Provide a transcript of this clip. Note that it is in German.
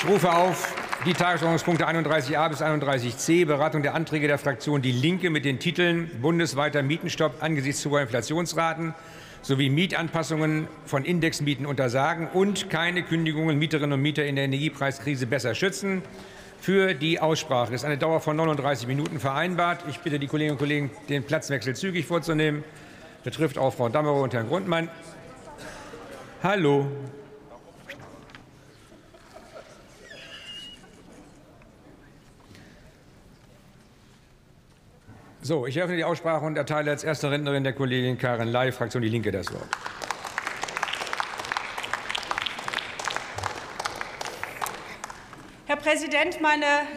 Ich rufe auf die Tagesordnungspunkte 31a bis 31c, Beratung der Anträge der Fraktion Die Linke mit den Titeln bundesweiter Mietenstopp angesichts hoher Inflationsraten sowie Mietanpassungen von Indexmieten untersagen und keine Kündigungen Mieterinnen und Mieter in der Energiepreiskrise besser schützen. Für die Aussprache ist eine Dauer von 39 Minuten vereinbart. Ich bitte die Kolleginnen und Kollegen, den Platzwechsel zügig vorzunehmen. Betrifft auch Frau Dammerow und Herrn Grundmann. Hallo. So, ich eröffne die Aussprache und erteile als erste Rednerin der Kollegin Karin Ley, Fraktion Die Linke, das Wort. Herr Präsident, meine